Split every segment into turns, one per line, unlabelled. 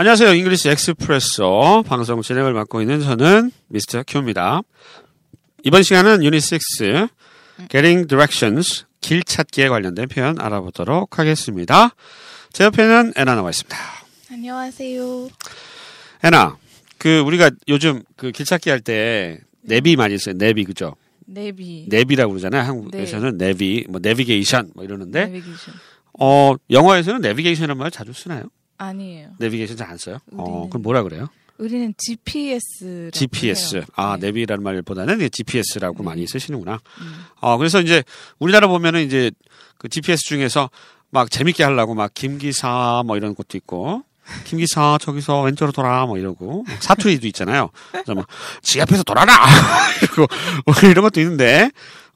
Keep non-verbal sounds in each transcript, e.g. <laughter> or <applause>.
안녕하세요. English Expresso 방송 진행을 맡고 있는 저는 Mr. Q입니다. 이번 시간은 유닛 6 Getting Directions 길 찾기에 관련된 표현 알아보도록 하겠습니다. 제 옆에는 애나 나와 있습니다.
안녕하세요.
애나, 그 우리가 요즘 그 길 찾기 할 때 내비 많이 써요. 내비 그죠?
네비.
내비라고 그러잖아요. 한국에서는 내비, 뭐 내비게이션 뭐 이러는데
내비게이션.
어 영어에서는 내비게이션이라는 말 자주 쓰나요?
아니에요.
내비게이션 잘 안 써요? 어, 그럼 뭐라 그래요?
우리는 GPS.
GPS. 아,
네.
내비라는 말보다는 GPS라고
네.
많이 쓰시는구나.
음.
어, 그래서 이제 우리나라 보면은 이제 그 GPS 중에서 막 재밌게 하려고 막 김기사 뭐 이런 것도 있고 김기사 저기서 왼쪽으로 돌아 뭐 이러고 사투리도 있잖아요. 그래서 뭐 지앞에서 돌아라 <laughs> 이러고 뭐 이런 것도 있는데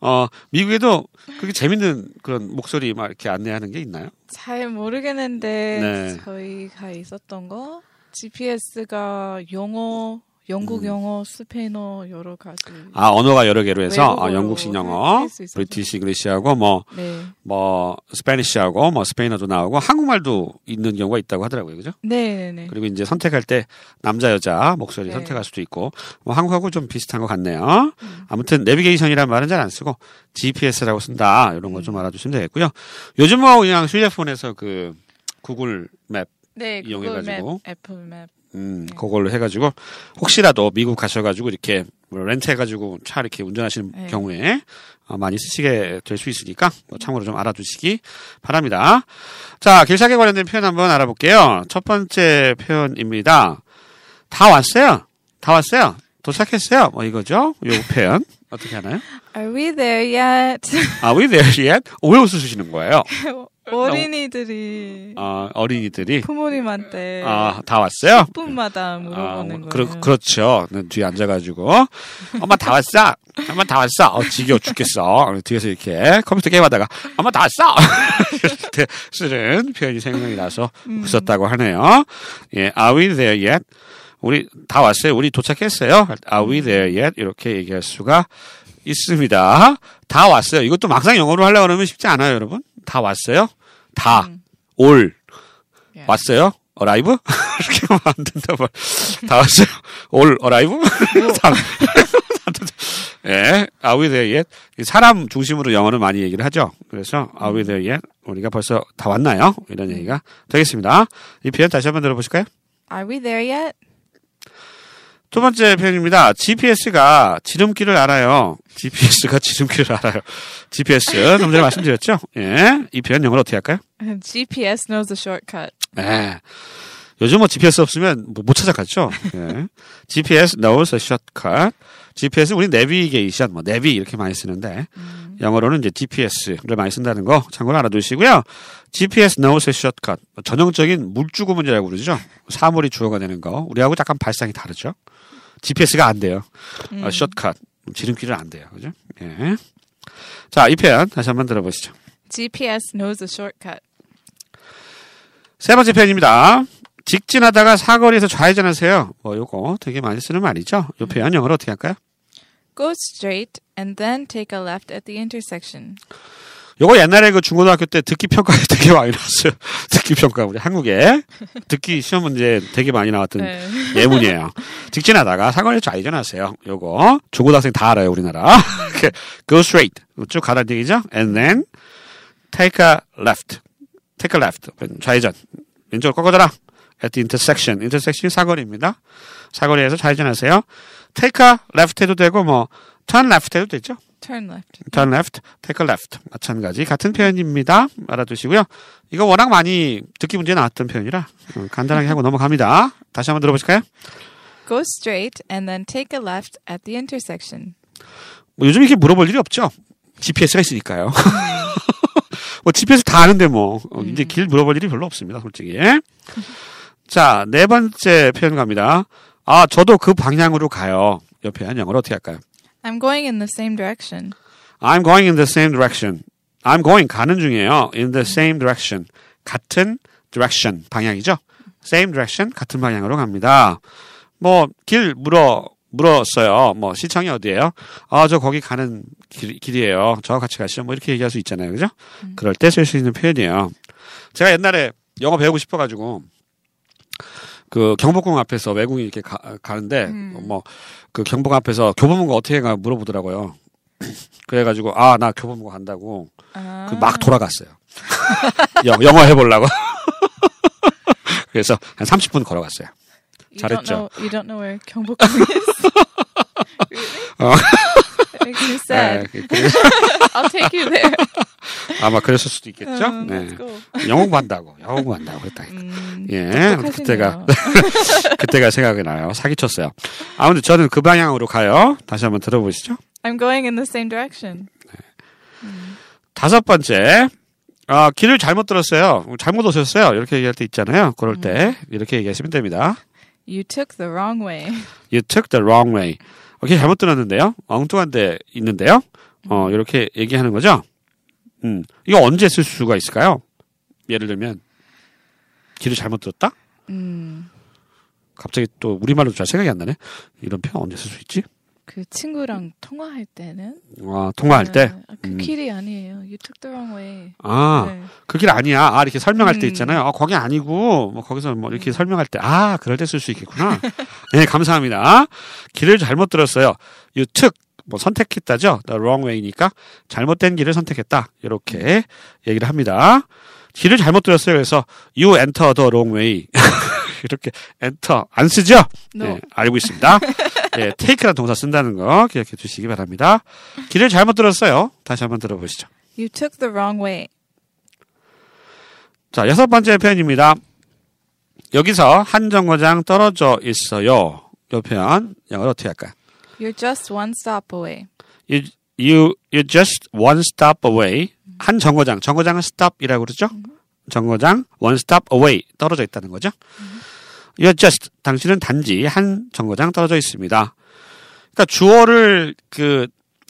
어 미국에도 그렇게 재밌는 그런 목소리 막 이렇게 안내하는 게 있나요?
잘 모르겠는데
네.
저희가 있었던 거 GPS가 영어, 영국
음.
영어, 스페인어 여러 가지.
아 언어가 여러 개로 해서 어,
외국어로
영국식 영어,
할수 있어서.
British English하고 뭐
네.
뭐 Spanish하고 뭐 스페인어도 나오고 한국말도 있는 경우가 있다고 하더라고요. 그죠?
네, 네, 네.
그리고 이제 선택할 때 남자 여자 목소리
네.
선택할 수도 있고 뭐 한국하고 좀 비슷한 것 같네요.
음.
아무튼 내비게이션이라는 말은 잘 안 쓰고 GPS라고 쓴다 이런 거
음.
좀 알아두시면 되겠고요. 요즘 뭐 그냥 휴대폰에서 그 Google Map,
네,
이용해가지고.
Google Map, Apple Map.
음,
네.
그걸로 해가지고 혹시라도 미국 가셔가지고 이렇게 뭐 렌트해가지고 차 이렇게 운전하시는
네.
경우에 어, 많이 쓰시게 될 수 있으니까 뭐 참고로 좀 알아두시기 바랍니다. 자, 길찾기 관련된 표현 한번 알아볼게요. 첫 번째 표현입니다. 다 왔어요. 다 왔어요. 도착했어요. 뭐 이거죠? 요 표현 어떻게 하나요?
Are we there yet? <laughs>
Are we there yet? 왜 웃으시는 거예요?
어린이들이
어, 어린이들이
부모님한테
아, 다 왔어요?
10분마다
아,
물어보는
그러,
거예요.
그렇죠. 네, 뒤에 앉아가지고 엄마 다 왔어. 엄마 다 왔어. 어, 지겨워 죽겠어. 뒤에서 이렇게 컴퓨터 게임하다가 엄마 다 왔어. 이렇게 <laughs> 쓰는 표현이 생각이 나서
음.
웃었다고 하네요. 예, Are we there yet? 우리 다 왔어요. 우리 도착했어요. Are we there yet? 이렇게 얘기할 수가 있습니다. 다 왔어요. 이것도 막상 영어로 하려고 그러면 쉽지 않아요, 여러분. 다 왔어요. 다
음.
올
예.
왔어요? 어라이브? <laughs> 이렇게 하면 안 된다 말. 다 왔어요? 올 어라이브? <laughs> 다. <laughs> 예, are we there yet? 이 사람 중심으로 영어는 많이 얘기를 하죠. 그래서 are we there yet? 우리가 벌써 다 왔나요? 이런 얘기가 되겠습니다. 이 표현 다시 한번 들어보실까요?
Are we there yet?
두 번째 표현입니다. GPS가 지름길을 알아요. GPS가 지름길을 알아요. GPS 좀 전에 말씀드렸죠? 예, 이 표현 영어로 어떻게 할까요?
GPS knows the shortcut.
예. 요즘 뭐 GPS 없으면 뭐못 찾아갔죠. 예. GPS knows a shortcut. GPS 우리 내비게이션, 뭐 내비 이렇게 많이 쓰는데 영어로는 이제 GPS를 많이 쓴다는 거 참고로 알아두시고요. GPS knows a shortcut. 뭐 전형적인 물주고 문제라고 그러죠. 사물이 주어가 되는 거. 우리하고 약간 발상이 다르죠. GPS가 안 돼요. 어, shortcut. 지름길은 안 돼요. 그죠? 예. 자, 이 표현 다시 한번 들어보시죠.
GPS knows the shortcut.
세 번째 표현입니다. 직진하다가 사거리에서 좌회전하세요. 뭐 요거 되게 많이 쓰는 말이죠. 요 표현 영어로 어떻게 할까요?
Go straight and then take a left at the intersection.
요거 옛날에 그 중고등학교 때 듣기 평가에 <laughs> 되게 많이 나왔어요. <laughs> 듣기 평가 우리 한국에 듣기 시험 문제 되게 많이 나왔던
네.
예문이에요. 직진하다가 사거리에 좌회전하세요. 요거 중고등학생 다 알아요 우리나라. <laughs> Go straight 쭉 가라는 얘기죠. And then take a left, take a left 좌회전 왼쪽으로 꺾어져라. At the intersection, intersection이 사거리입니다. 사거리에서 좌회전하세요. Take a left 해도 되고 뭐 turn left 해도 되죠.
Turn left.
turn left, take a left. 마찬가지 같은 표현입니다. 알아두시고요. 이거 워낙 많이 듣기 문제 나왔던 표현이라 어, 간단하게 하고 넘어갑니다. 다시 한번 들어보실까요?
Go straight and then take a left at the intersection.
뭐 요즘 이렇게 물어볼 일이 없죠. GPS가 있으니까요. <laughs> 뭐 GPS 다 아는데 뭐 어, 이제 길 물어볼 일이 별로 없습니다, 솔직히. 자, 네 번째 표현 갑니다. 아, 저도 그 방향으로 가요. 이 표현 영어로 어떻게 할까요?
I'm going in the same direction.
I'm going in the same direction. I'm going 가는 중이에요. In the same direction. 같은 direction 방향이죠. Same direction 같은 방향으로 갑니다. 뭐 길 물어 물었어요. 뭐 시청이 어디예요? 아, 저 거기 가는 길, 길이에요. 저와 같이 가시죠. 뭐 이렇게 얘기할 수 있잖아요. 그죠? 그럴 때 쓸 수 있는 표현이에요. 제가 옛날에 영어 배우고 싶어 가지고 그 경복궁 앞에서 외국인 이렇게 가, 가는데 뭐그 경복궁 앞에서 교보문고 어떻게 가 물어보더라고요. <clears throat> 그래가지고 아 나 교보문고 간다고
아.
그막 돌아갔어요. <laughs> 영, 영어 해보려고. <laughs> 그래서 한 30분 걸어갔어요.
You
잘했죠.
Don't know, you don't know where 경복궁 is. really? <laughs>
어.
That makes me sad.
네, 그-
I'll take you there.
아마 그랬을 수도 있겠죠.
음,
네. 영어 공부한다고, 영어 공부한다고 그랬다니까.
음,
예. 그때가 <laughs> 그때가 생각이 나요. 사기쳤어요. 아무튼 저는 그 방향으로 가요. 다시 한번 들어보시죠.
I'm going in the same direction.
다섯 번째, 아, 길을 잘못 들었어요. 잘못 오셨어요. 이렇게 얘기할 때 있잖아요. 그럴 때 이렇게 얘기하시면 됩니다.
You took the wrong way.
You took the wrong way. 오케이, 잘못 들었는데요. 엉뚱한 데 있는데요. 어, 이렇게 얘기하는 거죠. 음, 이거 언제 쓸 수가 있을까요? 예를 들면, 길을 잘못 들었다?
음,
갑자기 또 우리말로 잘 생각이 안 나네. 이런 표현 언제 쓸 수 있지?
그 친구랑 통화할 때는
아, 통화할 때.
아, 그
음.
길이 아니에요. You took the wrong way.
아,
네.
그길 아니야. 아, 이렇게 설명할 때
음.
있잖아요. 아, 거기 아니고, 뭐, 거기서 뭐, 이렇게 설명할 때, 아, 그럴 때 쓸 수 있겠구나. 네, 감사합니다. 길을 잘못 들었어요. You took, 뭐, 선택했다죠. The wrong way니까, 잘못된 길을 선택했다. 이렇게 얘기를 합니다. 길을 잘못 들었어요. 그래서, you enter the wrong way. <laughs> 이렇게, enter. 안 쓰죠?
No.
네, 알고 있습니다. 예, take라는 동사 쓴다는 거 기억해 주시기 바랍니다. 길을 잘못 들었어요. 다시 한번 들어보시죠.
You took the wrong way.
자, 여섯 번째 표현입니다. 여기서 한 정거장 떨어져 있어요. 이 표현 영어로 어떻게 할까요?
You're just one stop away.
You, you, you're just one stop away. 한 정거장, 정거장은 stop이라고 그러죠? 정거장 one stop away 떨어져 있다는 거죠. You're just 당신은 단지 한 정거장 떨어져 있습니다. 그러니까 주어를 그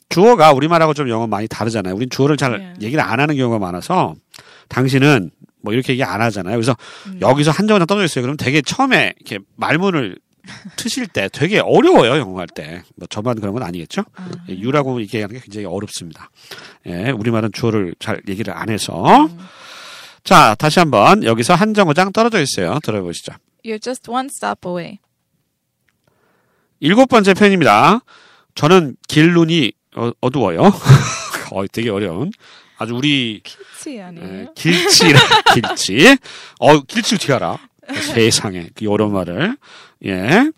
주어가 우리말하고 좀 영어 많이 다르잖아요. 우린 주어를 잘
네.
얘기를 안 하는 경우가 많아서 당신은 뭐 이렇게 얘기 안 하잖아요. 그래서
음.
여기서 한 정거장 떨어져 있어요. 그럼 되게 처음에 이렇게 말문을 트실 때 되게 어려워요. 영어 할 때. 뭐 저만 그런 건 아니겠죠?
아,
예, 유라고 얘기하는 게 굉장히 어렵습니다. 예, 우리말은 주어를 잘 얘기를 안 해서.
음.
자, 다시 한번 여기서 한 정거장 떨어져 있어요. 들어보시죠.
You're just one stop away.
일곱 번째 편입니다. 저는 길 눈이 어, 어두워요. <laughs> 어, 되게 어려운. 아주 우리 예,
아니에요?
길치라 길치. 어, 길치 어떻게 알아? 세상에 그 어려운 말을 예.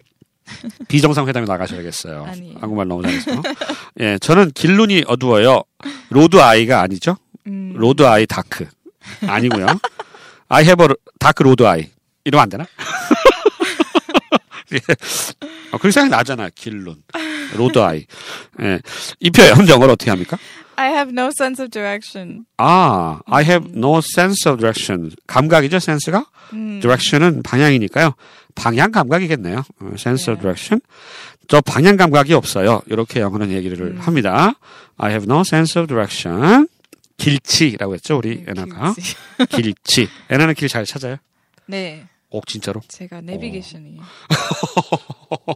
비정상 회담에 나가셔야겠어요.
아니에요.
한국말 너무 잘해서. 예, 저는 길눈이 어두워요. road eye가 아니죠?
음,
road eye dark 아니고요. Have a dark road eye 이러면 안 되나? <laughs> 예. 어, 그렇게 생각이 나잖아. 길눈 road eye. 예. 이 표현 영어로 어떻게 합니까?
I have no sense of direction.
아, I have no sense of direction. 감각이죠, sense가?
음,
direction은 방향이니까요. 방향 감각이겠네요. 어, sense of
네.
direction. 저 방향 감각이 없어요. 이렇게 영어는 얘기를
음.
합니다. I have no sense of direction. 길치라고 했죠, 우리
네,
애나가.
길치. <laughs>
길치. 애나는 길 잘 찾아요?
네,
어, 진짜로?
제가 내비게이션이에요. <laughs>
어,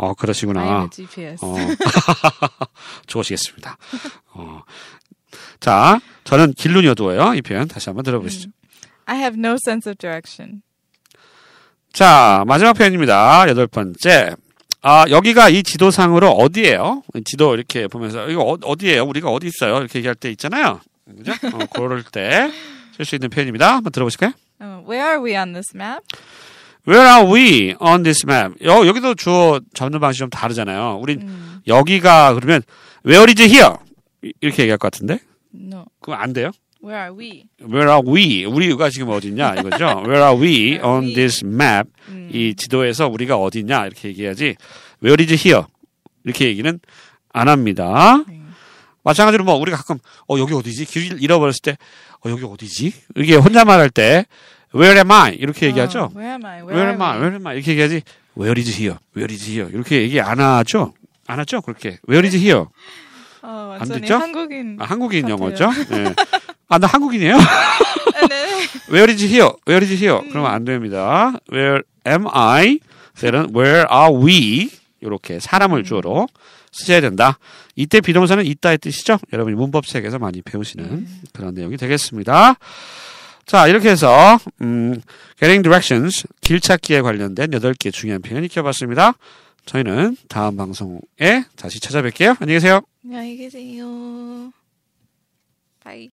I am
그러시구나.
a GPS.
어, <laughs> 좋으시겠습니다. 어. 자, 저는 길눈이 어두워요. 이 표현 다시 한번 들어보시죠.
I have no sense of direction.
자, 마지막 표현입니다. 여덟 번째. 아, 여기가 이 지도상으로 어디예요? 지도 이렇게 보면서 이거 어, 어디예요? 우리가 어디 있어요? 이렇게 얘기할 때 있잖아요. 그죠? 어, 그럴 때 쓸 수 있는 표현입니다. 한번 들어보실까요?
Uh, where are we on this map?
Where are we on this map? 여, 여기도 주어 잡는 방식이 좀 다르잖아요. 우린
음,
여기가 그러면 Where is here? 이- 이렇게 얘기할 것 같은데?
no.
그럼 안 돼요?
Where are we?
Where are we? 우리가 지금 어디냐 이거죠. Where are we on this map?
음,
이 지도에서 우리가 어디냐 이렇게 얘기해야지. Where is here? 이렇게 얘기는 안 합니다.
네.
마찬가지로 뭐 우리가 가끔 어 여기 어디지? 길 잃어버렸을 때 어 여기 어디지? 이게 혼자 말할 때 Where am I? 이렇게 얘기하죠.
Uh, where am I? Where,
Where am I? Where am I? 이렇게 얘기하지. Where is here? Where is here? 이렇게 얘기 안 하죠. 안 하죠. 그렇게 Where is here?
어,
안 됐죠?
한국인.
아, 한국인
같아요.
영어죠. 예. <laughs> 아, 나 한국인이에요.
아, 네. <laughs>
Where is here? Where is here? 그러면 안 됩니다. Where am I? 때는 Where are we? 이렇게 사람을 주어로 쓰셔야 된다. 이때 비동사는 있다의 뜻이죠. 여러분이 문법 책에서 많이 배우시는 그런 내용이 되겠습니다. 자, 이렇게 해서 음, getting directions 길 찾기에 관련된 8개 중요한 표현 익혀봤습니다. 저희는 다음 방송에 다시 찾아뵐게요. 안녕히 계세요.
안녕히 계세요. Bye.